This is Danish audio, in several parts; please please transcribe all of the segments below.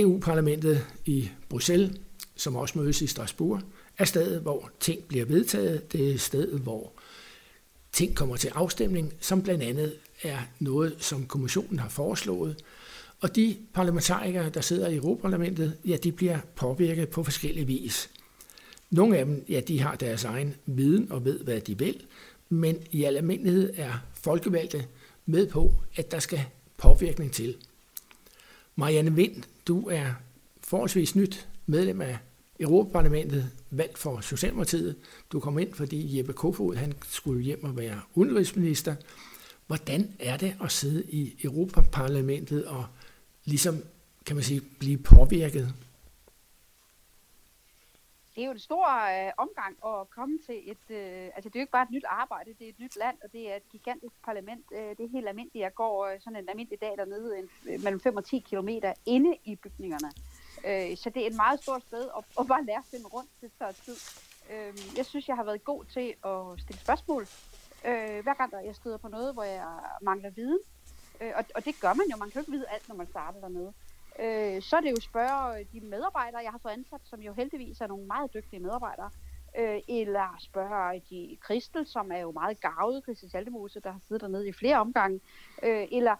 EU-parlamentet i Bruxelles, som også mødes i Strasbourg, er stedet, hvor ting bliver vedtaget. Det er stedet, hvor ting kommer til afstemning, som blandt andet er noget, som kommissionen har foreslået. Og de parlamentarikere, der sidder i Europaparlamentet, ja, de bliver påvirket på forskellige vis. Nogle af dem, ja, de har deres egen viden og ved, hvad de vil, men i al almindelighed er folkevalgte med på, at der skal påvirkning til. Marianne Vind, du er forholdsvis nyt medlem af Europaparlamentet, valgt for Socialdemokratiet. Du kom ind, fordi Jeppe Kofod han skulle hjem og være udenrigsminister. Hvordan er det at sidde i Europaparlamentet og ligesom, kan man sige, blive påvirket? Det er jo en stor øh, omgang at komme til et, øh, altså det er jo ikke bare et nyt arbejde, det er et nyt land, og det er et gigantisk parlament. Øh, det er helt almindeligt. Jeg går øh, sådan en almindelig dag dernede en, øh, mellem 5 og 10 kilometer inde i bygningerne. Øh, så det er et meget stort sted at, at bare lære at finde rundt til så tid. Øh, jeg synes, jeg har været god til at stille spørgsmål. Øh, hver gang der jeg støder på noget, hvor jeg mangler viden. Øh, og, og det gør man jo. Man kan jo ikke vide alt, når man starter dernede. Øh, så er det jo spørge øh, de medarbejdere, jeg har fået ansat, som jo heldigvis er nogle meget dygtige medarbejdere. Øh, eller spørge øh, de Kristel, som er jo meget gavet, Kristel Saltemose, der har siddet dernede i flere omgange. Øh, eller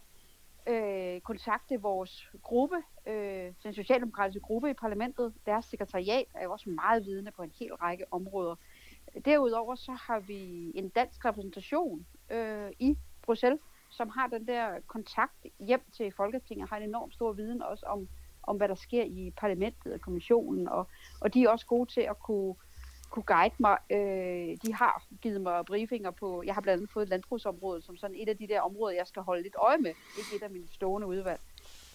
øh, kontakte vores gruppe, øh, den socialdemokratiske gruppe i parlamentet. Deres sekretariat er jo også meget vidende på en hel række områder. Derudover så har vi en dansk repræsentation øh, i Bruxelles, som har den der kontakt hjem til Folketinget, har en enorm stor viden også om, om hvad der sker i parlamentet og kommissionen, og, og de er også gode til at kunne kunne guide mig. Øh, de har givet mig briefinger på, jeg har blandt andet fået landbrugsområdet som sådan et af de der områder, jeg skal holde lidt øje med. Ikke et af mine stående udvalg.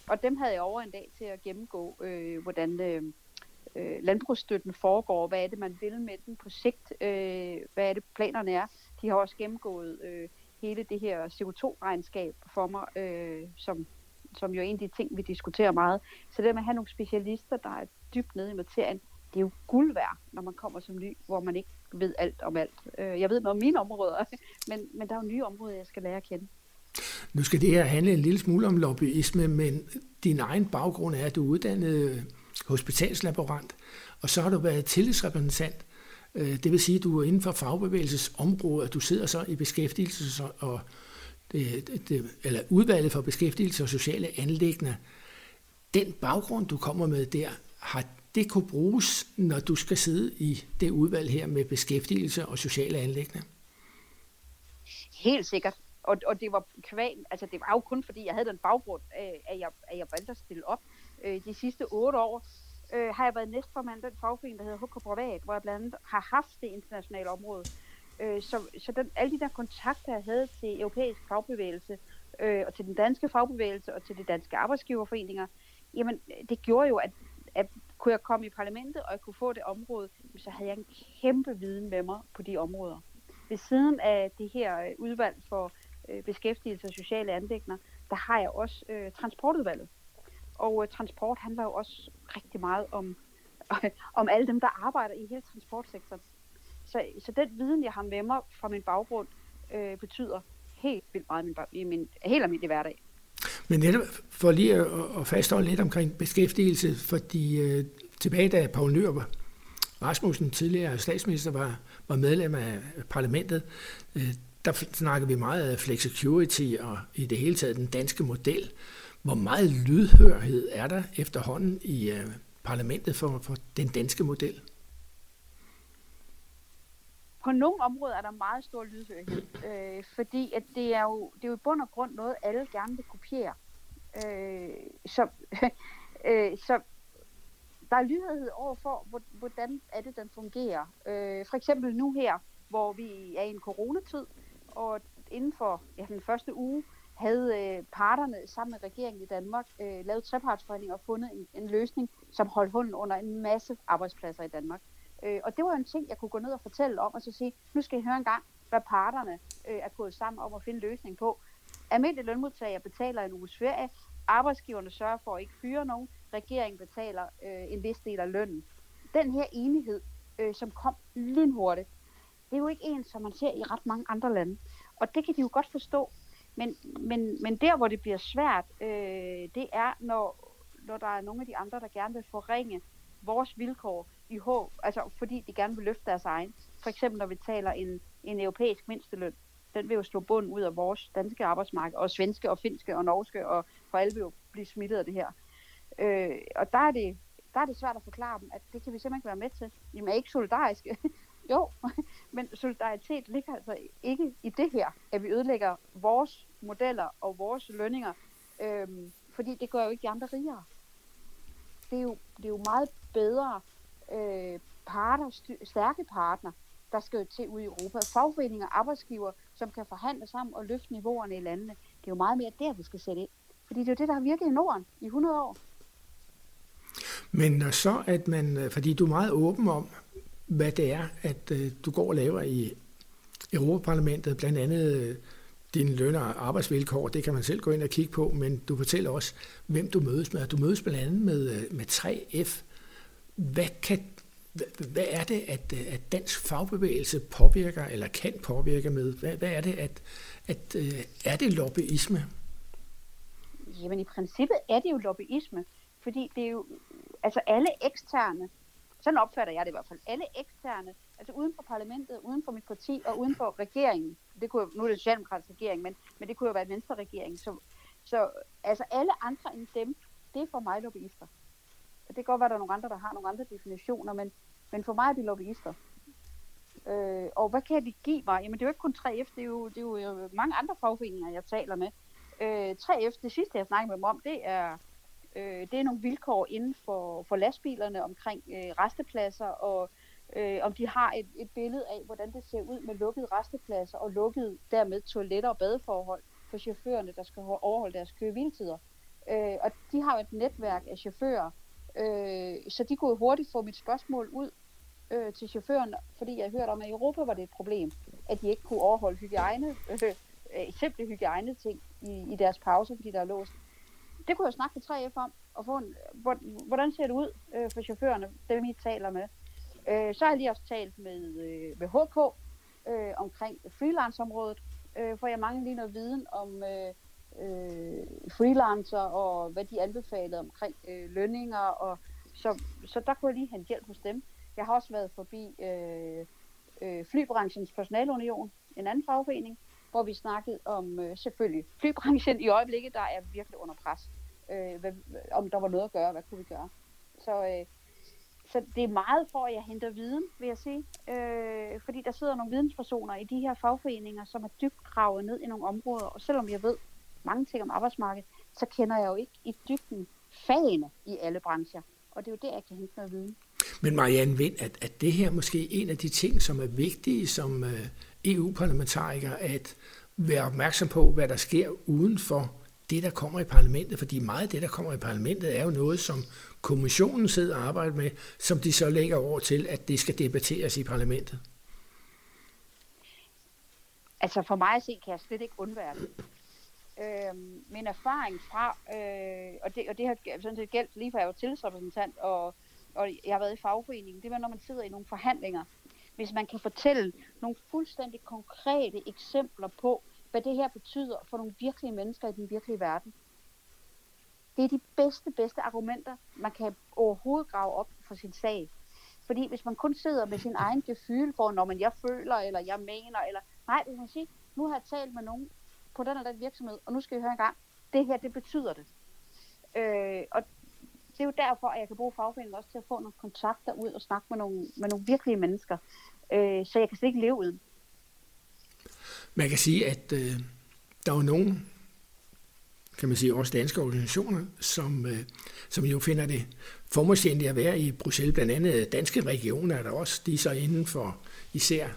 Og dem havde jeg over en dag til at gennemgå, øh, hvordan øh, øh, landbrugsstøtten foregår, hvad er det, man vil med den på sigt, øh, hvad er det, planerne er. De har også gennemgået øh, hele det her CO2-regnskab for mig, øh, som, som jo er en af de ting, vi diskuterer meget. Så det med at have nogle specialister, der er dybt nede i materien, det er jo guld værd, når man kommer som ny, hvor man ikke ved alt om alt. Øh, jeg ved noget om mine områder, men, men der er jo nye områder, jeg skal lære at kende. Nu skal det her handle en lille smule om lobbyisme, men din egen baggrund er, at du er uddannet hospitalslaborant, og så har du været tillidsrepræsentant. Øh, det vil sige, at du er inden for fagbevægelsesområdet, at du sidder så i beskæftigelse og det, det, eller udvalget for beskæftigelse og sociale anlæggende. Den baggrund, du kommer med der, har det kunne bruges, når du skal sidde i det udvalg her med beskæftigelse og sociale anlæggende? Helt sikkert. Og, og det var kvæl, altså det var jo kun fordi, jeg havde den baggrund, at jeg, at jeg valgte at stille op. Øh, de sidste otte år øh, har jeg været næstformand den fagforening, der hedder HK Privat, hvor jeg blandt andet har haft det internationale område. Øh, så så den, alle de der kontakter, jeg havde til europæisk fagbevægelse, øh, og til den danske fagbevægelse, og til de danske arbejdsgiverforeninger, jamen det gjorde jo, at, at kunne jeg komme i parlamentet, og jeg kunne få det område, så havde jeg en kæmpe viden med mig på de områder. Ved siden af det her øh, udvalg for øh, beskæftigelse og sociale anlægner, der har jeg også øh, transportudvalget. Og øh, transport handler jo også rigtig meget om, øh, om alle dem, der arbejder i hele transportsektoren. Så, så den viden, jeg har med mig fra min baggrund, øh, betyder helt vildt meget i min, i min helt almindelige hverdag. Men netop for lige at, at fastholde lidt omkring beskæftigelse, fordi øh, tilbage da Paul Nyrup Rasmussen, tidligere statsminister, var, var medlem af parlamentet, øh, der snakkede vi meget af flexicurity og i det hele taget den danske model. Hvor meget lydhørhed er der efterhånden i øh, parlamentet for, for den danske model? på nogle områder er der meget stor lydhørhed, øh, fordi at det, er jo, det er jo i bund og grund noget, alle gerne vil kopiere. Øh, så, øh, så der er lydhørighed over for, hvordan er det, den fungerer. Øh, for eksempel nu her, hvor vi er i en coronatid, og inden for ja, den første uge havde øh, parterne sammen med regeringen i Danmark øh, lavet trepartsforhandlinger og fundet en, en løsning, som holdt hunden under en masse arbejdspladser i Danmark. Øh, og det var en ting, jeg kunne gå ned og fortælle om, og så sige, nu skal I høre en gang, hvad parterne øh, er gået sammen om at finde løsning på. Almindelige lønmodtagere betaler en uges ferie, arbejdsgiverne sørger for at ikke fyre nogen, regeringen betaler øh, en vis del af lønnen. Den her enighed, øh, som kom lynhurtigt, det er jo ikke en, som man ser i ret mange andre lande. Og det kan de jo godt forstå. Men, men, men der, hvor det bliver svært, øh, det er, når, når der er nogle af de andre, der gerne vil forringe vores vilkår i håb, altså fordi de gerne vil løfte deres egen. For eksempel når vi taler en, en europæisk mindsteløn, den vil jo slå bunden ud af vores danske arbejdsmarked, og svenske og finske og norske, og for alle vil jo blive smittet af det her. Øh, og der er, det, der er det svært at forklare dem, at det kan vi simpelthen ikke være med til. Jamen er ikke solidariske jo, men solidaritet ligger altså ikke i det her, at vi ødelægger vores modeller og vores lønninger, øhm, fordi det gør jo ikke de andre rigere. Det er jo, det er jo meget bedre øh, parter, stærke partner, der skal jo til ude i Europa. Fagforeninger og arbejdsgiver, som kan forhandle sammen og løfte niveauerne i landene. Det er jo meget mere der, vi skal sætte ind. Fordi det er jo det, der har virket i Norden i 100 år. Men når så, at man, øh, fordi du er meget åben om, hvad det er, at øh, du går og laver i Europaparlamentet, blandt andet øh, dine løn- og arbejdsvilkår, det kan man selv gå ind og kigge på, men du fortæller også, hvem du mødes med. Du mødes blandt andet med, øh, med 3F. Hvad kan hvad er det, at, at dansk fagbevægelse påvirker, eller kan påvirke med? Hvad, hvad er det, at, at er det lobbyisme? Jamen i princippet er det jo lobbyisme, fordi det er jo, altså alle eksterne, sådan opfatter jeg det i hvert fald, alle eksterne, altså uden for parlamentet, uden for mit parti og uden for regeringen, det kunne, nu er det en socialdemokratisk regering, men, men det kunne jo være en venstre regering, så, så altså alle andre end dem, det er for mig lobbyister. Det kan godt være, at der er nogle andre, der har nogle andre definitioner, men, men for mig er de lobbyister. Øh, og hvad kan de give mig? Jamen det er jo ikke kun 3F, det er jo, det er jo mange andre fagforeninger, jeg taler med. Øh, 3F, det sidste jeg snakkede med dem om, det er, øh, det er nogle vilkår inden for, for lastbilerne omkring øh, restepladser, og øh, om de har et, et billede af, hvordan det ser ud med lukkede restepladser og lukkede dermed toiletter og badeforhold for chaufførerne, der skal overholde deres køreviltider. Øh, og de har jo et netværk af chauffører, øh, så de kunne hurtigt få mit spørgsmål ud øh, til chaufføren, fordi jeg hørte om, at i Europa var det et problem, at de ikke kunne overholde hygiejne, øh, øh, simple hygiejne ting i, i deres pauser, fordi der er låst. Det kunne jeg snakke med 3F om, og få en, hvordan ser det ud øh, for chaufførerne, dem I taler med. Øh, så har jeg lige også talt med, øh, med HK øh, omkring freelanceområdet, øh, for jeg mangler lige noget viden om øh, øh, freelancer og hvad de anbefalede omkring øh, lønninger. Og, så, så der kunne jeg lige hente hjælp hos dem. Jeg har også været forbi øh, øh, flybranchens personalunion, en anden fagforening, hvor vi snakkede om øh, selvfølgelig flybranchen i øjeblikket, der er virkelig under pres. Øh, hvad, om der var noget at gøre, hvad kunne vi gøre. Så, øh, så det er meget for, at jeg henter viden, vil jeg sige. Øh, fordi der sidder nogle videnspersoner i de her fagforeninger, som er dybt gravet ned i nogle områder. Og selvom jeg ved mange ting om arbejdsmarkedet, så kender jeg jo ikke i dybden fagene i alle brancher. Og det er jo der, jeg kan hente noget viden. Men Marianne Vind, at, at det her måske en af de ting, som er vigtige som øh, EU-parlamentariker, at være opmærksom på, hvad der sker uden for det, der kommer i parlamentet, fordi meget af det, der kommer i parlamentet, er jo noget, som kommissionen sidder og arbejder med, som de så lægger over til, at det skal debatteres i parlamentet. Altså for mig at se, kan jeg slet ikke undvære det. Øh, min erfaring fra, øh, og, det, og det har sådan set gældt lige fra jeg var tillidsrepræsentant, og, og jeg har været i fagforeningen, det var, når man sidder i nogle forhandlinger, hvis man kan fortælle nogle fuldstændig konkrete eksempler på, hvad det her betyder for nogle virkelige mennesker i den virkelige verden. Det er de bedste, bedste argumenter, man kan overhovedet grave op for sin sag. Fordi hvis man kun sidder med sin egen gefyl for, når man jeg føler, eller jeg mener, eller nej, hvis man sige, nu har jeg talt med nogen på den eller den virksomhed, og nu skal jeg høre en gang, det her, det betyder det. Øh, og det er jo derfor, at jeg kan bruge fagforeningen også til at få nogle kontakter ud og snakke med nogle, med nogle virkelige mennesker. Øh, så jeg kan slet ikke leve uden. Man kan sige, at øh, der er nogen, kan man sige, også danske organisationer, som, øh, som jo finder det formålstjenligt at være i Bruxelles. Blandt andet danske regioner er der også, de er så inden for især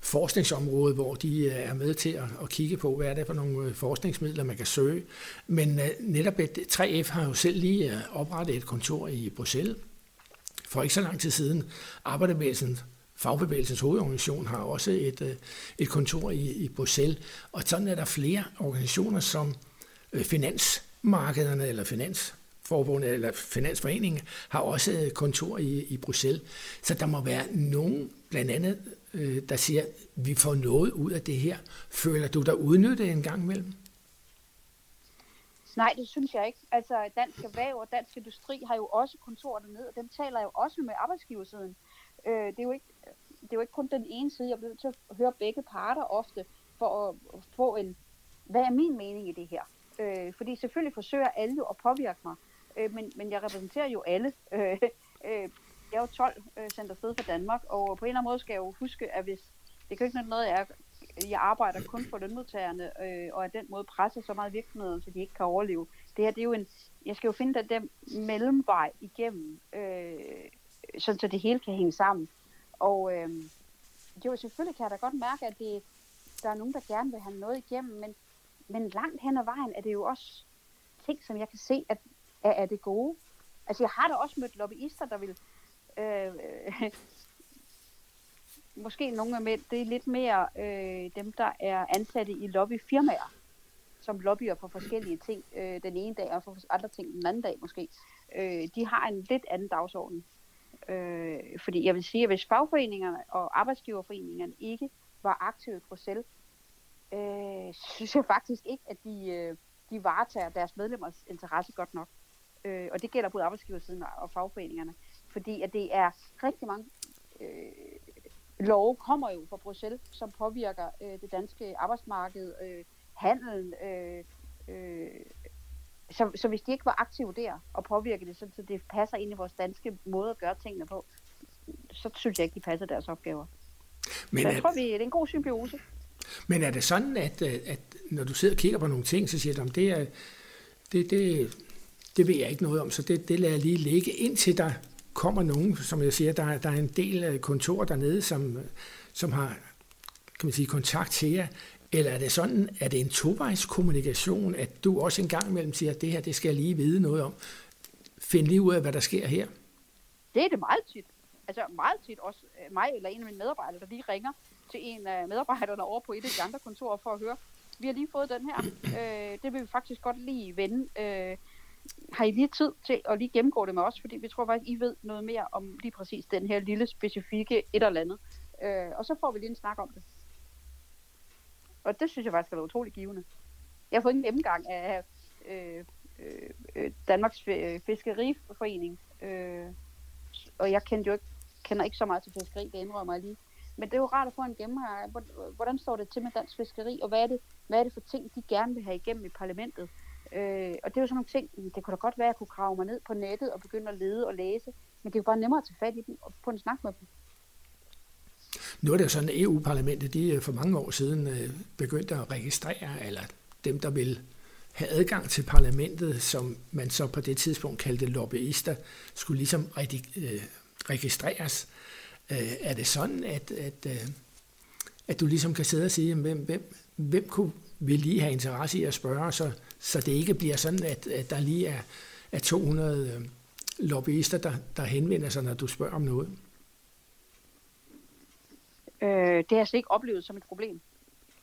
forskningsområde, hvor de øh, er med til at, at kigge på, hvad er det for nogle øh, forskningsmidler, man kan søge. Men øh, netop et, 3F har jo selv lige oprettet et kontor i Bruxelles. For ikke så lang tid siden, Arbejderbevægelsen Fagbevægelsens hovedorganisation har også et, et kontor i, i Bruxelles, og sådan er der flere organisationer som finansmarkederne eller finans forbundet eller finansforeningen har også øh, kontor i, i Bruxelles. Så der må være nogen, blandt andet øh, der siger, vi får noget ud af det her. Føler du dig udnyttet en gang imellem? Nej, det synes jeg ikke. Altså, Dansk Erhverv og Dansk Industri har jo også kontorer dernede, og dem taler jo også med arbejdsgiversiden. Øh, det, er jo ikke, det er jo ikke kun den ene side. Jeg bliver nødt til at høre begge parter ofte, for at få en, hvad er min mening i det her? Øh, fordi selvfølgelig forsøger alle jo at påvirke mig, øh, men, men jeg repræsenterer jo alle. Øh, øh, jeg er jo 12 øh, center sted for Danmark, og på en eller anden måde skal jeg jo huske, at hvis det kan ikke noget, jeg, jeg arbejder kun for lønmodtagerne, øh, og at den måde presser så meget virksomheden, så de ikke kan overleve. Det her, det er jo en, jeg skal jo finde den der mellemvej igennem, øh, sådan så det hele kan hænge sammen. Og øh, jo, selvfølgelig kan jeg da godt mærke, at det, der er nogen, der gerne vil have noget igennem, men, men langt hen ad vejen er det jo også ting, som jeg kan se, at er, er det gode. Altså jeg har da også mødt lobbyister, der vil øh, måske nogle af mænd, det er lidt mere øh, dem, der er ansatte i lobbyfirmaer, som lobbyer for forskellige ting øh, den ene dag, og for andre ting den anden dag måske. Øh, de har en lidt anden dagsorden. Øh, fordi jeg vil sige, at hvis fagforeningerne og arbejdsgiverforeningerne ikke var aktive i Bruxelles, øh, synes jeg faktisk ikke, at de, øh, de varetager deres medlemmers interesse godt nok. Øh, og det gælder både arbejdsgiversiden og fagforeningerne. Fordi at det er rigtig mange øh, love kommer jo fra Bruxelles, som påvirker øh, det danske arbejdsmarked, øh, handelen. Øh, øh, så, så hvis de ikke var aktive der og påvirker det, så, så det passer ind i vores danske måde at gøre tingene på, så synes jeg ikke, de passer deres opgaver. Men så jeg tror, vi, det er en god symbiose. Men er det sådan, at, at når du sidder og kigger på nogle ting, så siger du, at det, er, det, det, det ved jeg ikke noget om, så det, det lader jeg lige ligge, indtil der kommer nogen, som jeg siger, der, der er en del kontor dernede, som, som har kan man sige, kontakt til jer, eller er det sådan, at det er en tovejskommunikation, at du også en gang imellem siger, at det her, det skal jeg lige vide noget om. Find lige ud af, hvad der sker her. Det er det meget tit. Altså meget tit også øh, mig eller en af mine medarbejdere, der lige ringer til en af medarbejderne over på et af de andre kontorer for at høre, vi har lige fået den her. Øh, det vil vi faktisk godt lige vende. Øh, har I lige tid til at lige gennemgå det med os, fordi vi tror faktisk, I ved noget mere om lige præcis den her lille specifikke et eller andet. Øh, og så får vi lige en snak om det. Og det synes jeg faktisk er utrolig givende. Jeg har fået en gennemgang af øh, øh, øh Danmarks øh, Fiskeriforening, øh, og jeg kender jo ikke, kender ikke så meget til fiskeri, det indrømmer jeg lige. Men det er jo rart at få en gennemgang hvordan står det til med dansk fiskeri, og hvad er det, hvad er det for ting, de gerne vil have igennem i parlamentet. Øh, og det er jo sådan nogle ting, det kunne da godt være, at jeg kunne grave mig ned på nettet og begynde at lede og læse, men det er jo bare nemmere at tage fat i dem og få en snak med dem. Nu er det jo sådan, at EU-parlamentet de øh, for mange år siden øh, begyndte at registrere, eller dem, der vil have adgang til parlamentet, som man så på det tidspunkt kaldte lobbyister, skulle ligesom øh, registreres. Øh, er det sådan, at, at, at du ligesom kan sidde og sige, hvem, hvem, hvem kunne vil lige have interesse i at spørge, så, så det ikke bliver sådan, at, at der lige er, er 200 øh, lobbyister, der, der henvender sig, når du spørger om noget? Øh, det har jeg slet ikke oplevet som et problem.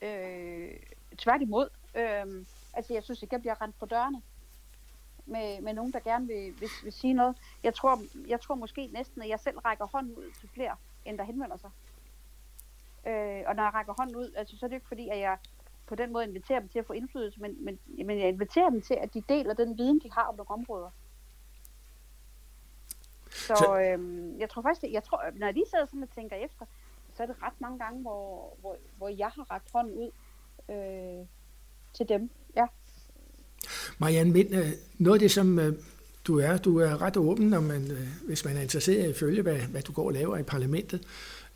Øh, tværtimod. Øh, altså, jeg synes ikke, jeg bliver rent på dørene med, med nogen, der gerne vil, vil, vil sige noget. Jeg tror, jeg tror måske næsten, at jeg selv rækker hånden ud til flere, end der henvender sig. Øh, og når jeg rækker hånden ud, altså, så er det ikke fordi, at jeg på den måde inviterer dem til at få indflydelse, men, men, men jeg inviterer dem til, at de deler den viden, de har om nogle områder. Så, så øhm, jeg tror faktisk, jeg tror, når jeg lige sidder sådan og tænker efter, så er det ret mange gange, hvor, hvor, hvor jeg har rakt hånden ud øh, til dem. Ja. Marianne Mind, øh, noget af det, som øh, du er, du er ret åben, når man, øh, hvis man er interesseret i at følge, hvad, hvad du går og laver i parlamentet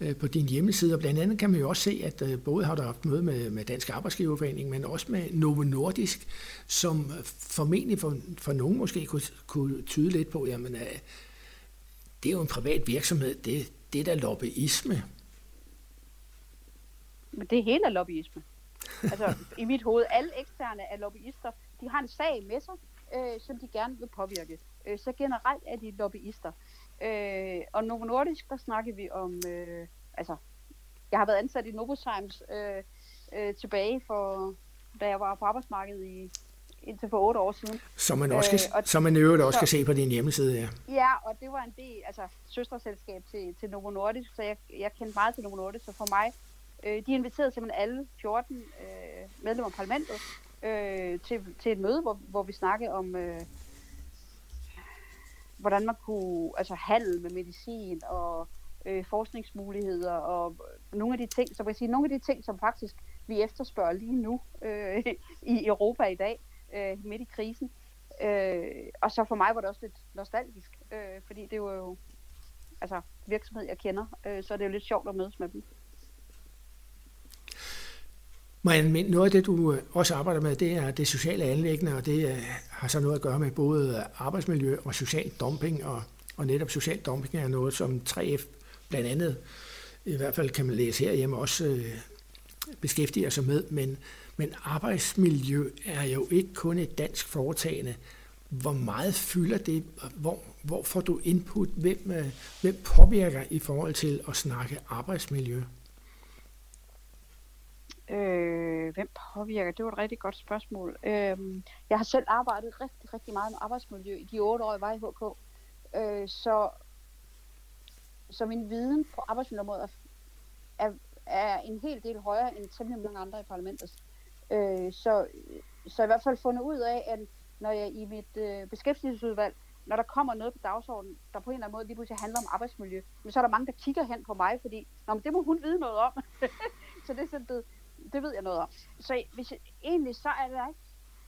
Øh, på din hjemmeside. Og blandt andet kan man jo også se, at øh, både har du haft møde med, med Dansk Arbejdsgiverforening, men også med Novo Nordisk, som formentlig for, for nogen måske kunne, kunne tyde lidt på, jamen øh, det er jo en privat virksomhed, det, det er da lobbyisme. Men det hele er lobbyisme. Altså, i mit hoved, alle eksterne er lobbyister. De har en sag med sig, øh, som de gerne vil påvirke. Øh, så generelt er de lobbyister. Øh, og Novo Nordisk, der snakker vi om, øh, altså, jeg har været ansat i Novozymes øh, øh, tilbage for, da jeg var på arbejdsmarkedet i indtil for otte år siden. Som man, også kan, øh, og, som man i øvrigt også så, kan se på din hjemmeside, ja. Ja, og det var en del, altså søsterselskab til, til Novo Nordisk, så jeg, jeg kendte meget til Novo Nordisk, så for mig, øh, de inviterede simpelthen alle 14 øh, medlemmer af parlamentet øh, til, til et møde, hvor, hvor vi snakkede om, øh, hvordan man kunne altså handle med medicin og øh, forskningsmuligheder og øh, nogle af de ting, så kan sige, nogle af de ting, som faktisk vi efterspørger lige nu øh, i Europa i dag, øh, midt i krisen. Øh, og så for mig var det også lidt nostalgisk, øh, fordi det var jo altså, virksomhed, jeg kender, øh, så er det jo lidt sjovt at mødes med dem. Men noget af det, du øh, også arbejder med, det er det sociale anlæggende, og det øh, har så noget at gøre med både øh, arbejdsmiljø og social dumping, og, og netop social dumping er noget, som 3F blandt andet, i hvert fald kan man læse herhjemme, også øh, beskæftiger sig med, men, men arbejdsmiljø er jo ikke kun et dansk foretagende. Hvor meget fylder det? Hvor, hvor får du input? Hvem, hvem påvirker i forhold til at snakke arbejdsmiljø? Øh, hvem påvirker? Det var et rigtig godt spørgsmål. Øh, jeg har selv arbejdet rigtig, rigtig meget med arbejdsmiljø i de otte år, jeg var i HK. Øh, så, så min viden på arbejdsmiljøområdet er, er en hel del højere end temmelig mange andre i parlamentet. Øh, så, så i hvert fald fundet ud af, at når jeg i mit øh, beskæftigelsesudvalg, når der kommer noget på dagsordenen, der på en eller anden måde lige pludselig handler om arbejdsmiljø, men så er der mange, der kigger hen på mig, fordi Nå, men det må hun vide noget om. så det er sådan, det, det ved jeg noget om. Så hvis jeg, egentlig så er det ikke,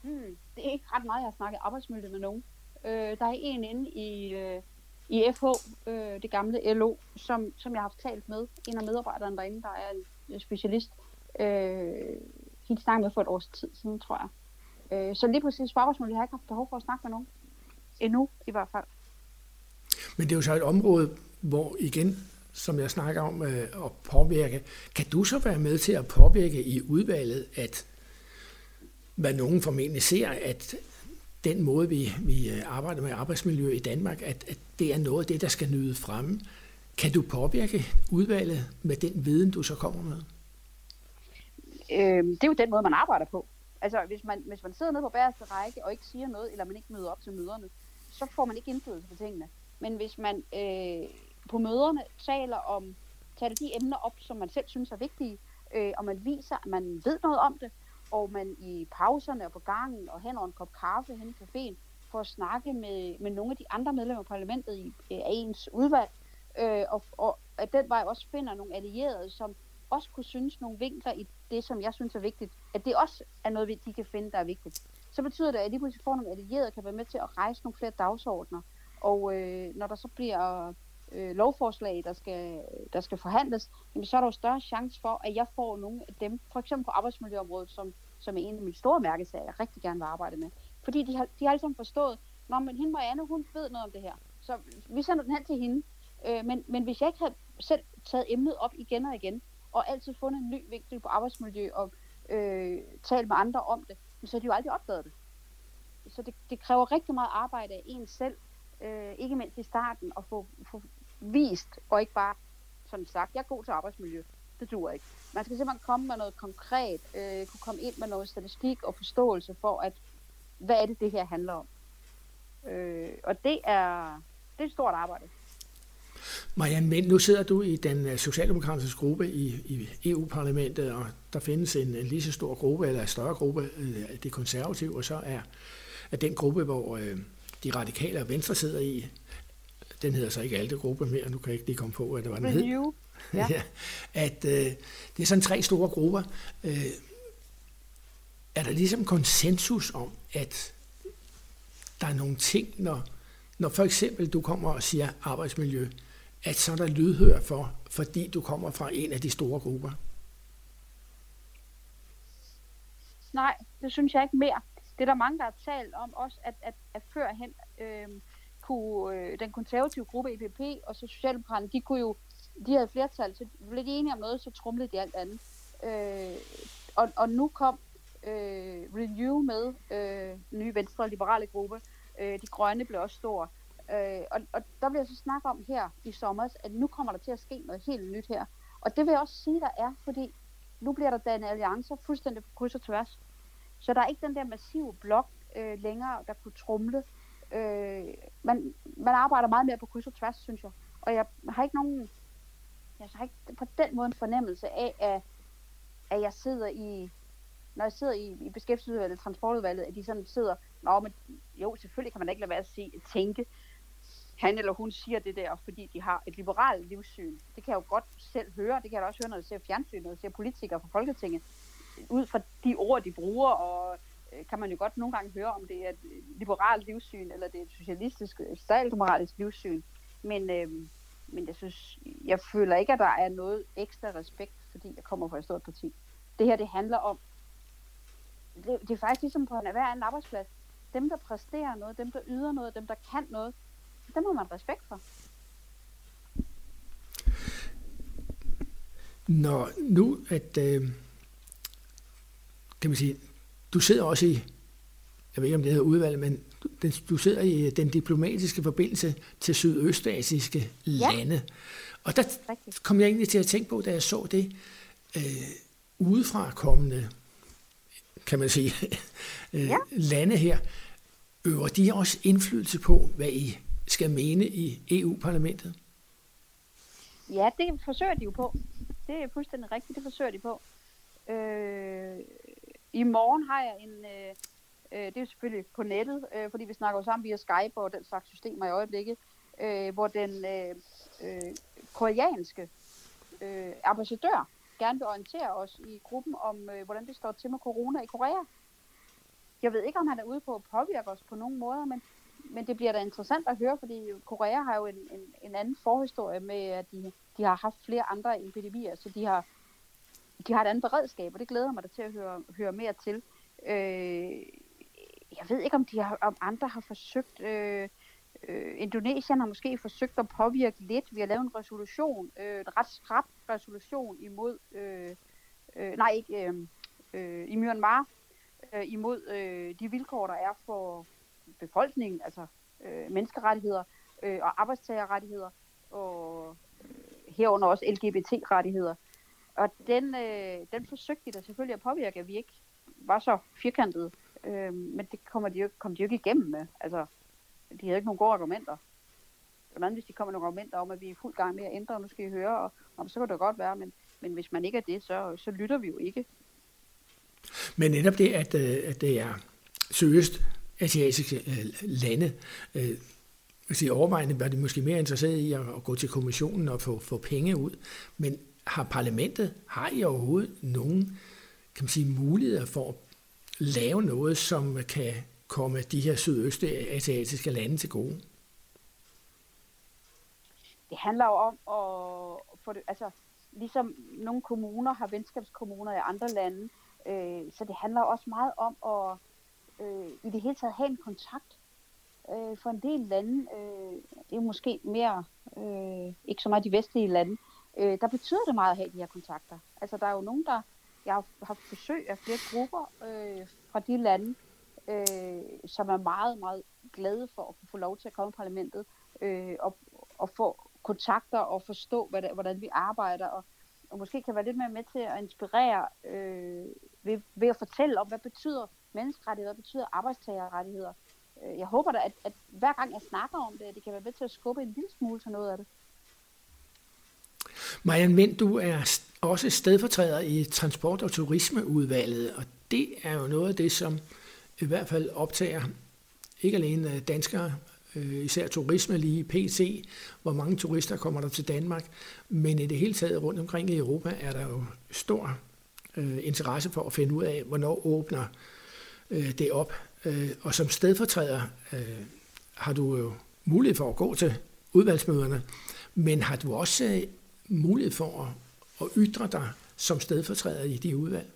hmm, det er ikke ret meget, jeg har snakket arbejdsmiljø med nogen. Øh, der er en inde i, øh, i FH, øh, det gamle LO, som, som jeg har talt med, en af medarbejderne derinde, der er en øh, specialist. Øh, hende snakkede med for et års tid siden, tror jeg. Øh, så lige præcis på arbejdsmiljø har jeg ikke haft behov for at snakke med nogen. Endnu i hvert fald. Men det er jo så et område, hvor igen, som jeg snakker om, øh, at påvirke. Kan du så være med til at påvirke i udvalget, at hvad nogen formentlig ser, at den måde, vi, vi øh, arbejder med arbejdsmiljø i Danmark, at, at det er noget af det, der skal nyde fremme. Kan du påvirke udvalget med den viden, du så kommer med? Øh, det er jo den måde, man arbejder på. Altså, hvis man, hvis man sidder nede på bæreste række og ikke siger noget, eller man ikke møder op til møderne, så får man ikke indflydelse på tingene. Men hvis man øh, på møderne taler om, taler de emner op, som man selv synes er vigtige, øh, og man viser, at man ved noget om det, og man i pauserne og på gangen og hen over en kop kaffe hen i caféen får at snakke med, med nogle af de andre medlemmer af parlamentet i øh, ens udvalg, øh, og, og at den vej også finder nogle allierede, som også kunne synes nogle vinkler i det, som jeg synes er vigtigt, at det også er noget, de kan finde, der er vigtigt. Så betyder det, at de pludselig får nogle allierede, kan være med til at rejse nogle flere dagsordner. Og øh, når der så bliver øh, lovforslag, der skal, der skal forhandles, jamen, så er der jo større chance for, at jeg får nogle af dem, for eksempel på arbejdsmiljøområdet, som, som er en af mine store mærkesager, jeg rigtig gerne vil arbejde med. Fordi de har, de har alle sammen forstået, Nå, men hende Marianne, hun ved noget om det her. Så vi sender den hen til hende. Øh, men, men hvis jeg ikke havde selv taget emnet op igen og igen, og altid fundet en ny vinkel på arbejdsmiljø og øh, talt med andre om det, så har de jo aldrig opdaget det. Så det, det kræver rigtig meget arbejde af en selv, øh, ikke mindst i starten, at få, få vist, og ikke bare sådan sagt, jeg er god til arbejdsmiljø. Det duer ikke. Man skal simpelthen komme med noget konkret, øh, kunne komme ind med noget statistik og forståelse for, at hvad er det, det her handler om. Øh, og det er, det er et stort arbejde. Marianne men nu sidder du i den øh, socialdemokratiske gruppe i, i EU-parlamentet, og der findes en, en lige så stor gruppe, eller en større gruppe, øh, det konservative, og så er, er den gruppe, hvor øh, de radikale og venstre sidder i, den hedder så ikke Alte Gruppe mere, nu kan jeg ikke lige komme på, at det var den hed. Ja. ja. At øh, det er sådan tre store grupper. Øh, er der ligesom konsensus om, at der er nogle ting, når, når for eksempel du kommer og siger arbejdsmiljø, at så er der lydhør for, fordi du kommer fra en af de store grupper? Nej, det synes jeg ikke mere. Det er der mange, der har talt om også, at, at, at førhen øh, kunne øh, den konservative gruppe EPP og så Socialdemokraterne, de kunne jo, de havde flertal, så blev de enige om noget, så trumlede de alt andet. Øh, og, og nu kom øh, Renew med, øh, nye venstre liberale gruppe, øh, de grønne blev også store. Øh, og, og der bliver så snak om her i sommer, at nu kommer der til at ske noget helt nyt her. Og det vil jeg også sige, der er, fordi nu bliver der dannet alliancer fuldstændig på kryds og tværs. Så der er ikke den der massive blok øh, længere, der kunne trumle. Øh, man, man arbejder meget mere på kryds og tværs, synes jeg. Og jeg har ikke nogen, jeg har ikke på den måde en fornemmelse af, at, at jeg sidder i når jeg sidder i, i beskæftigelsesudvalget, transportudvalget, at de sådan sidder, Nå, men jo, selvfølgelig kan man ikke lade være at sige, tænke, han eller hun siger det der, fordi de har et liberalt livssyn. Det kan jeg jo godt selv høre, det kan jeg også høre, når jeg ser fjernsyn, når jeg ser politikere fra Folketinget. Ud fra de ord, de bruger, og Øh, kan man jo godt nogle gange høre, om det er et øh, liberalt livssyn, eller det er et socialistisk, øh, socialdemokratisk livssyn. Men, øh, men jeg synes, jeg føler ikke, at der er noget ekstra respekt, fordi jeg kommer fra et stort parti. Det her, det handler om, det, det er faktisk ligesom på en hver anden arbejdsplads. Dem, der præsterer noget, dem, der yder noget, dem, der kan noget, dem har man respekt for. Når nu, at øh, kan man sige, du sidder også i, jeg ved ikke om det hedder udvalg, men du, du sidder i den diplomatiske forbindelse til sydøstasiske ja. lande. Og der kom jeg egentlig til at tænke på, da jeg så det øh, udefra kommende, kan man sige, øh, ja. lande her, øver de også indflydelse på, hvad I skal mene i EU-parlamentet? Ja, det forsøger de jo på. Det er fuldstændig rigtigt, det forsøger de på. Øh, i morgen har jeg en, øh, øh, det er selvfølgelig på nettet, øh, fordi vi snakker jo sammen via Skype og den slags systemer i øjeblikket, øh, hvor den øh, øh, koreanske øh, ambassadør gerne vil orientere os i gruppen om, øh, hvordan det står til med corona i Korea. Jeg ved ikke, om han er ude på at påvirke os på nogen måder, men men det bliver da interessant at høre, fordi Korea har jo en, en, en anden forhistorie med, at de, de har haft flere andre epidemier, så de har, de har et andet beredskab, og det glæder mig da til at høre, høre mere til. Øh, jeg ved ikke, om, de har, om andre har forsøgt... Øh, øh, Indonesien har måske forsøgt at påvirke lidt. Vi har lavet en resolution, øh, en ret skrab resolution imod... Øh, øh, nej, ikke... Øh, øh, i Myanmar, øh, imod øh, de vilkår, der er for befolkningen, altså øh, menneskerettigheder øh, og arbejdstagerrettigheder, og øh, herunder også LGBT-rettigheder. Og den, øh, den forsøgte de da selvfølgelig at påvirke, at vi ikke var så firkantede. Øh, men det kommer de jo, kom de jo ikke igennem med. Altså, de havde ikke nogen gode argumenter. Hvordan hvis de kommer nogle argumenter om, at vi er fuld gang med at ændre, og nu skal I høre, og, og så kan det godt være, men, men hvis man ikke er det, så, så lytter vi jo ikke. Men netop det, at, øh, at det er seriøst asiatiske øh, lande. Øh, sige, overvejende var de måske mere interesseret i at, at gå til kommissionen og få, få penge ud, men har parlamentet, har I overhovedet nogen kan man sige, muligheder for at lave noget, som kan komme de her sydøstasiatiske lande til gode? Det handler jo om at få det, altså ligesom nogle kommuner har venskabskommuner i andre lande, øh, så det handler også meget om at øh, i det hele taget have en kontakt. Øh, for en del lande, øh, det er måske mere, øh, ikke så meget de vestlige lande, øh, Øh, der betyder det meget at have de her kontakter. Altså der er jo nogen, der, jeg har haft besøg af flere grupper øh, fra de lande, øh, som er meget, meget glade for at få lov til at komme i parlamentet øh, og, og få kontakter og forstå, hvad det, hvordan vi arbejder, og, og måske kan være lidt mere med til at inspirere øh, ved, ved at fortælle om, hvad betyder menneskerettigheder, hvad betyder arbejdstagerrettigheder. Øh, jeg håber da, at, at hver gang jeg snakker om det, at det kan være med til at skubbe en lille smule til noget af det. Marianne Vind, du er også stedfortræder i Transport- og Turismeudvalget, og det er jo noget af det, som i hvert fald optager ikke alene danskere, øh, især turisme lige PT, hvor mange turister kommer der til Danmark, men i det hele taget rundt omkring i Europa er der jo stor øh, interesse for at finde ud af, hvornår åbner øh, det op. Øh, og som stedfortræder øh, har du jo mulighed for at gå til udvalgsmøderne, men har du også øh, mulighed for at, at ytre dig som stedfortræder i de udvalg?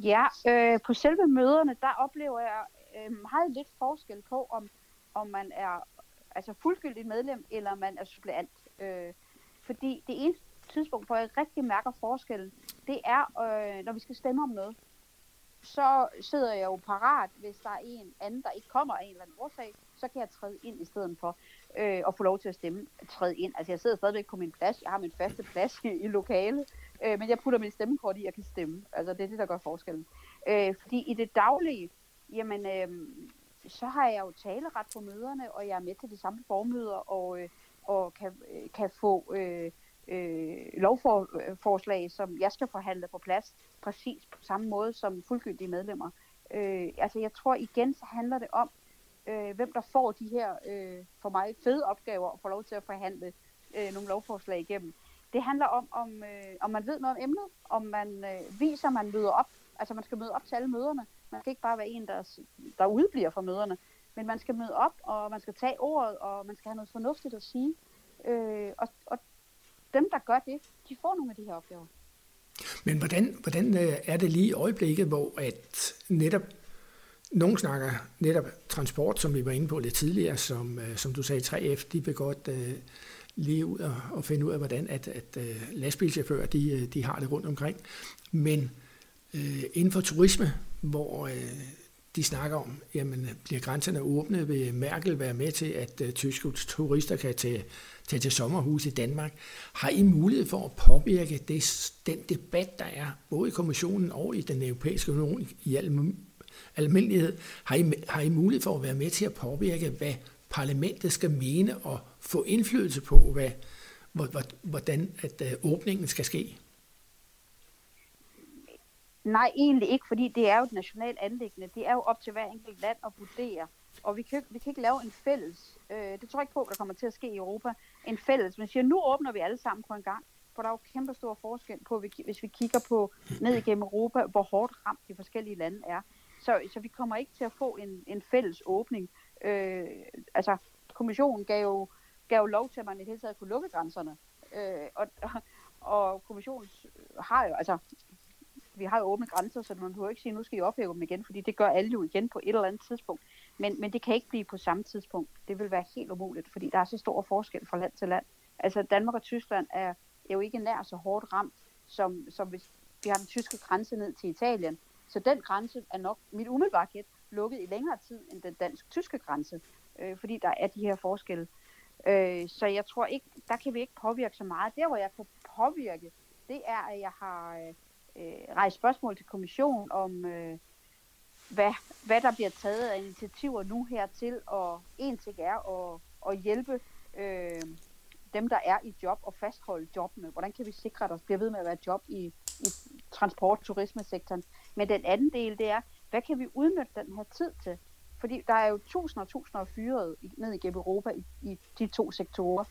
Ja, øh, på selve møderne, der oplever jeg øh, meget lidt forskel på, om, om man er altså fuldgyldigt medlem, eller man er suppleant. Øh, fordi det eneste tidspunkt, hvor jeg rigtig mærker forskellen, det er, øh, når vi skal stemme om noget så sidder jeg jo parat, hvis der er en anden, der ikke kommer af en eller anden årsag, så kan jeg træde ind i stedet for øh, og få lov til at stemme, træde ind. Altså jeg sidder stadigvæk på min plads, jeg har min faste plads i, i lokale, øh, men jeg putter min stemmekort i, at jeg kan stemme. Altså det er det, der gør forskellen. Øh, fordi i det daglige, jamen, øh, så har jeg jo taleret på møderne, og jeg er med til de samme formøder, og, øh, og kan, øh, kan få... Øh, øh, lovforslag, som jeg skal forhandle på plads, præcis på samme måde som fuldgyldige medlemmer. Øh, altså jeg tror igen, så handler det om, øh, hvem der får de her øh, for mig fede opgaver og får lov til at forhandle øh, nogle lovforslag igennem. Det handler om, om, øh, om man ved noget om emnet, om man øh, viser, at man møder op. Altså man skal møde op til alle møderne. Man skal ikke bare være en, der, der udbliver fra møderne, men man skal møde op, og man skal tage ordet, og man skal have noget fornuftigt at sige. Øh, og, og dem, der gør det, de får nogle af de her opgaver. Men hvordan, hvordan øh, er det lige i øjeblikket, hvor at netop nogen snakker netop transport, som vi var inde på lidt tidligere, som, øh, som du sagde, 3F, de vil godt uh, lige ud og, og finde ud af, hvordan at, at uh, lastbilchauffører, de, de har det rundt omkring. Men uh, inden for turisme, hvor uh, de snakker om, jamen bliver grænserne åbne, vil Merkel være med til, at uh, tyske turister kan tage, tage til sommerhus i Danmark. Har I mulighed for at påvirke det, den debat, der er, både i kommissionen og i den europæiske union i al almindelighed? Har I, har I mulighed for at være med til at påvirke, hvad parlamentet skal mene og få indflydelse på, hvad, hvordan at øh, åbningen skal ske? Nej, egentlig ikke, fordi det er jo et nationalt anlæggende. Det er jo op til hver enkelt land at vurdere. Og vi kan, vi kan ikke lave en fælles, øh, det tror jeg ikke på, der kommer til at ske i Europa, en fælles. Man siger, nu åbner vi alle sammen på en gang. For der er jo kæmpe stor forskel på, hvis vi kigger på ned igennem Europa, hvor hårdt ramt de forskellige lande er. Så, så vi kommer ikke til at få en, en fælles åbning. Øh, altså, kommissionen gav jo, gav jo lov til, at man i det hele taget kunne lukke grænserne. Øh, og, og kommissionen har jo, altså, vi har jo åbne grænser, så man behøver ikke sige, at nu skal I ophæve dem igen, fordi det gør alle jo igen på et eller andet tidspunkt. Men, men det kan ikke blive på samme tidspunkt. Det vil være helt umuligt, fordi der er så stor forskel fra land til land. Altså Danmark og Tyskland er, er jo ikke nær så hårdt ramt, som, som hvis vi har den tyske grænse ned til Italien. Så den grænse er nok, mit umiddelbare gæt, lukket i længere tid end den dansk-tyske grænse, øh, fordi der er de her forskelle. Øh, så jeg tror ikke, der kan vi ikke påvirke så meget. Der, hvor jeg kan påvirke, det er, at jeg har øh, øh, rejst spørgsmål til kommissionen om, øh, hvad, hvad der bliver taget af initiativer nu her til, og en ting er at, at hjælpe øh, dem, der er i job, og fastholde jobbene. Hvordan kan vi sikre, at der bliver ved med at være job i, i transport- og turismesektoren? Men den anden del, det er, hvad kan vi udnytte den her tid til? Fordi der er jo tusinder og tusinder af fyret ned igennem Europa i, i de to sektorer.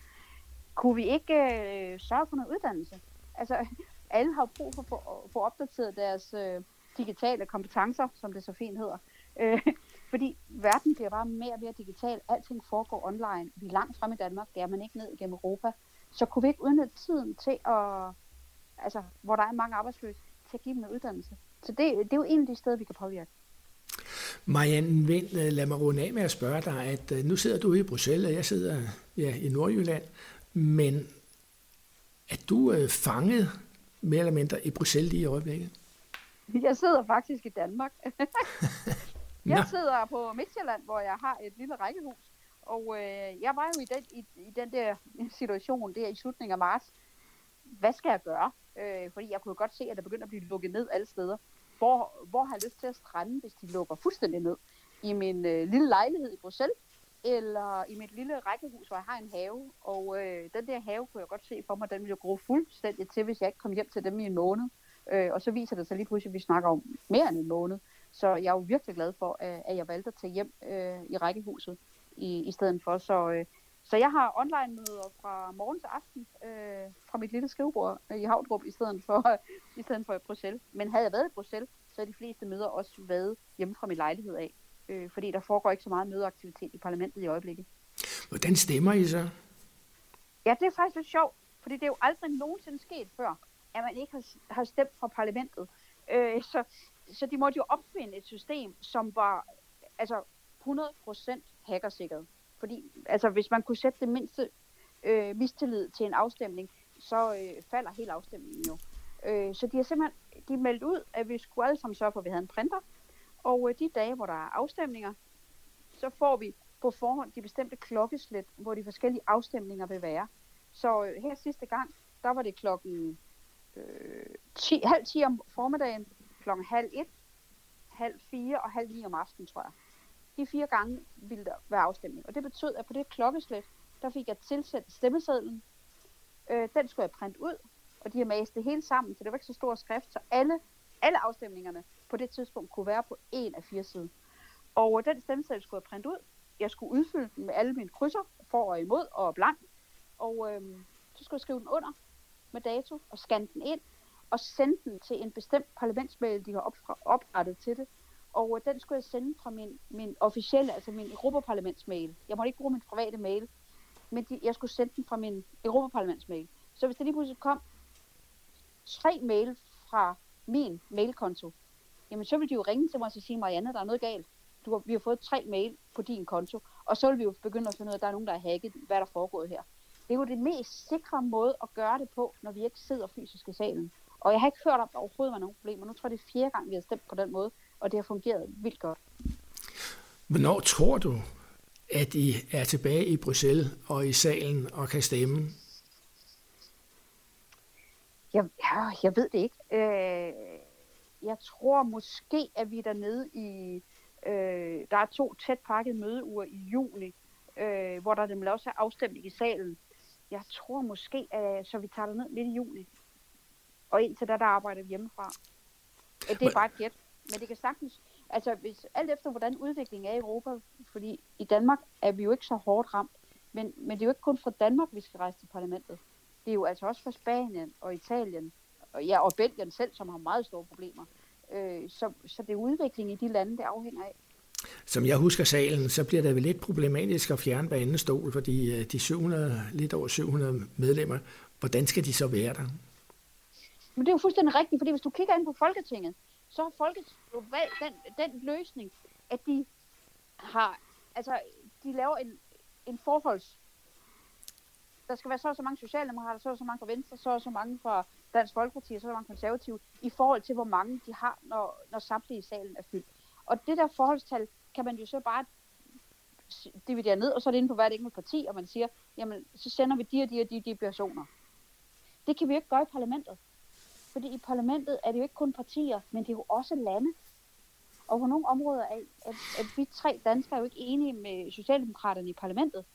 Kunne vi ikke øh, sørge for noget uddannelse? Altså, alle har brug for at få opdateret deres øh, digitale kompetencer, som det så fint hedder. Øh, fordi verden bliver bare mere og mere digital. Alting foregår online. Vi er langt frem i Danmark, det er man ikke ned igennem Europa. Så kunne vi ikke udnytte tiden til at, altså, hvor der er mange arbejdsløse, til at give dem en uddannelse. Så det, det er jo en af de steder, vi kan påvirke. Marianne Vind, øh, lad mig runde af med at spørge dig, at øh, nu sidder du i Bruxelles, og jeg sidder ja, i Nordjylland, men er du øh, fanget mere eller mindre i Bruxelles lige i øjeblikket? Jeg sidder faktisk i Danmark. jeg sidder på Midtjylland, hvor jeg har et lille rækkehus. Og øh, jeg var jo i den, i, i den der situation der i slutningen af marts. Hvad skal jeg gøre? Øh, fordi jeg kunne godt se, at der begynder at blive lukket ned alle steder. Hvor, hvor har jeg lyst til at strande, hvis de lukker fuldstændig ned? I min øh, lille lejlighed i Bruxelles, eller i mit lille rækkehus, hvor jeg har en have. Og øh, den der have kunne jeg godt se for mig, den ville gro fuldstændig til, hvis jeg ikke kom hjem til dem i en måned. Øh, og så viser det sig lige pludselig, at vi snakker om mere end en måned. Så jeg er jo virkelig glad for, at jeg valgte at tage hjem øh, i rækkehuset i, i stedet for. Så, øh, så jeg har online-møder fra morgen til aften øh, fra mit lille skrivebord i Havdrup i stedet for, i stedet for i Bruxelles. Men havde jeg været i Bruxelles, så er de fleste møder også været hjemme fra min lejlighed af. Øh, fordi der foregår ikke så meget mødeaktivitet i parlamentet i øjeblikket. Hvordan stemmer I så? Ja, det er faktisk lidt sjovt, fordi det er jo aldrig nogensinde sket før, at man ikke har, har stemt fra parlamentet. Øh, så, så de måtte jo opfinde et system, som var altså 100% hackersikret. Fordi altså, hvis man kunne sætte det mindste øh, mistillid til en afstemning, så øh, falder hele afstemningen jo. Øh, så de har simpelthen de meldt ud, at vi skulle alle sammen sørge for, at vi havde en printer. Og øh, de dage, hvor der er afstemninger, så får vi på forhånd de bestemte klokkeslæt, hvor de forskellige afstemninger vil være. Så øh, her sidste gang, der var det klokken øh, 10, halv 10 om formiddagen, klokken halv 1, halv 4 og halv 9 om aftenen, tror jeg. De fire gange ville der være afstemning. Og det betød, at på det klokkeslæt, der fik jeg tilsendt stemmesedlen, Øh, den skulle jeg printe ud, og de har mast det hele sammen, så det var ikke så stor skrift, så alle, alle afstemningerne på det tidspunkt kunne være på en af fire sider. Og den stemmeseddel skulle jeg printe ud. Jeg skulle udfylde den med alle mine krydser, for og imod og blank. Og øh, så skulle jeg skrive den under med dato og scanne den ind og sende den til en bestemt parlamentsmail, de har oprettet til det. Og den skulle jeg sende fra min, min officielle, altså min Europaparlamentsmail. Jeg måtte ikke bruge min private mail, men de, jeg skulle sende den fra min Europaparlamentsmail. Så hvis der lige pludselig kom tre mail fra min mailkonto, jamen så ville de jo ringe til mig og sige, Marianne, der er noget galt. Du har, vi har fået tre mail på din konto, og så vil vi jo begynde at finde ud af, at der er nogen, der har hacket, hvad der er foregået her. Det er jo det mest sikre måde at gøre det på, når vi ikke sidder fysisk i salen. Og jeg har ikke hørt om, at der overhovedet var nogen problemer. Nu tror jeg, det er fjerde gang, vi har stemt på den måde, og det har fungeret vildt godt. Hvornår tror du, at I er tilbage i Bruxelles og i salen og kan stemme? Jeg, ja, jeg ved det ikke. Øh, jeg tror måske, at vi er dernede i... Øh, der er to tæt pakket mødeuger i juni, øh, hvor der nemlig også er afstemning i salen. Jeg tror måske, at så vi tager det ned midt i juni. Og indtil da, der arbejder vi hjemmefra. Det er bare et gæt. Men det kan sagtens, altså hvis, alt efter hvordan udviklingen er i Europa, fordi i Danmark er vi jo ikke så hårdt ramt, men, men det er jo ikke kun fra Danmark, vi skal rejse til parlamentet. Det er jo altså også fra Spanien og Italien, og, ja, og Belgien selv, som har meget store problemer. Øh, så, så det er udvikling i de lande, det afhænger af. Som jeg husker salen, så bliver det vel lidt problematisk at fjerne på anden stol, fordi øh, de 700, lidt over 700 medlemmer, hvordan skal de så være der? Men det er jo fuldstændig rigtigt, fordi hvis du kigger ind på Folketinget, så har Folketinget jo valgt den, den løsning, at de har, altså, de laver en, en forholds... Der skal være så og så mange socialdemokrater, så og så mange fra Venstre, så og så mange fra Dansk Folkeparti, og så er mange konservative, i forhold til, hvor mange de har, når, når samtlige i salen er fyldt. Og det der forholdstal kan man jo så bare dividere ned, og så er det inde på hvert enkelt parti, og man siger, jamen, så sender vi de og de og de, de personer. Det kan vi jo ikke gøre i parlamentet. Fordi i parlamentet er det jo ikke kun partier, men det er jo også lande. Og på nogle områder er, at, at vi tre danskere er jo ikke enige med Socialdemokraterne i parlamentet.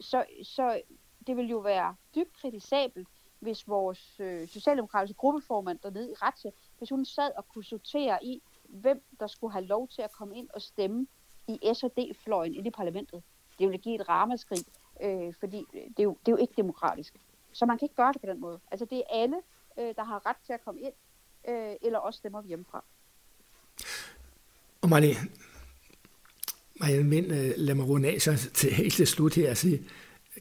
Så, så det vil jo være dybt kritisabelt, hvis vores øh, socialdemokratiske gruppeformand dernede i Retsje, hvis hun sad og kunne sortere i, hvem der skulle have lov til at komme ind og stemme i S&D-fløjen i det parlamentet. Det ville give et ramaskrig, øh, fordi det er, jo, det er jo ikke demokratisk. Så man kan ikke gøre det på den måde. Altså det er alle, øh, der har ret til at komme ind, øh, eller også stemmer vi hjemmefra. Og Marlene, Marianne Vind, øh, lad mig runde af så til helt til slut her og sige,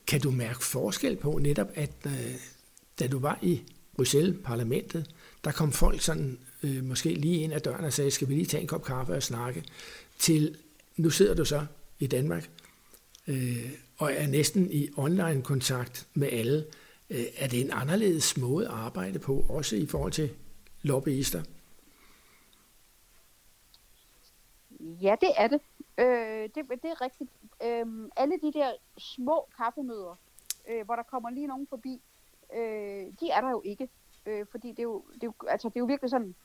kan du mærke forskel på netop, at øh, da du var i Bruxelles-parlamentet, der kom folk sådan øh, måske lige ind ad døren og sagde, skal vi lige tage en kop kaffe og snakke, til nu sidder du så i Danmark øh, og er næsten i online kontakt med alle. Øh, er det en anderledes måde at arbejde på, også i forhold til lobbyister? Ja, det er det. Øh, det, det er rigtigt. Øh, alle de der små kaffemøder, øh, hvor der kommer lige nogen forbi, øh, de er der jo ikke. Øh, fordi det er, jo, det, er jo, altså, det er jo virkelig sådan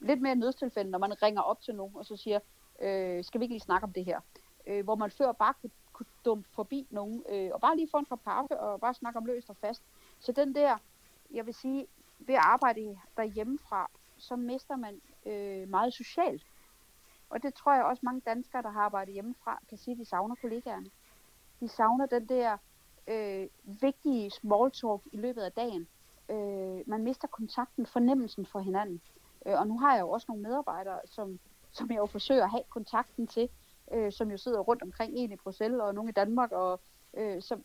lidt mere nødstilfælde, når man ringer op til nogen og så siger, øh, skal vi ikke lige snakke om det her? Øh, hvor man før bare kunne, kunne dumpe forbi nogen, øh, og bare lige få en kop kaffe og bare snakke om løst og fast. Så den der, jeg vil sige, ved at arbejde derhjemmefra, så mister man øh, meget socialt. Og det tror jeg også mange danskere, der har arbejdet hjemmefra, kan sige, at de savner kollegaerne. De savner den der øh, vigtige small talk i løbet af dagen. Øh, man mister kontakten, fornemmelsen for hinanden. Øh, og nu har jeg jo også nogle medarbejdere, som, som jeg jo forsøger at have kontakten til, øh, som jo sidder rundt omkring en i Bruxelles og nogle i Danmark, og øh, så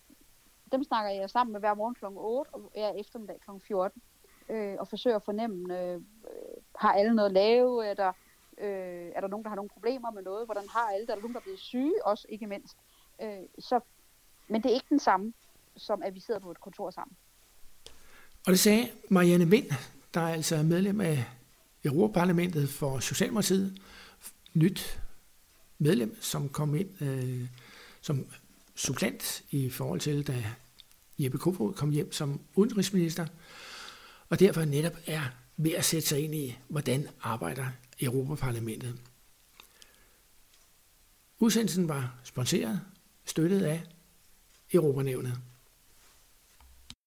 dem snakker jeg sammen med hver morgen kl. 8 og hver er eftermiddag kl. 14 øh, og forsøger at fornemme, øh, øh, har alle noget at lave, er der, øh, er der nogen, der har nogle problemer med noget, hvordan har alle, er der nogen, der er blevet syge, også ikke mindst. Øh, så, men det er ikke den samme, som at vi sidder på et kontor sammen. Og det sagde Marianne Vind, der altså er altså medlem af Europaparlamentet for Socialdemokratiet, nyt medlem, som kom ind øh, som supplant i forhold til, da Jeppe Kofod kom hjem som udenrigsminister, og derfor netop er ved at sætte sig ind i, hvordan arbejder Europaparlamentet. Udsendelsen var sponsoreret, støttet af Europanævnet.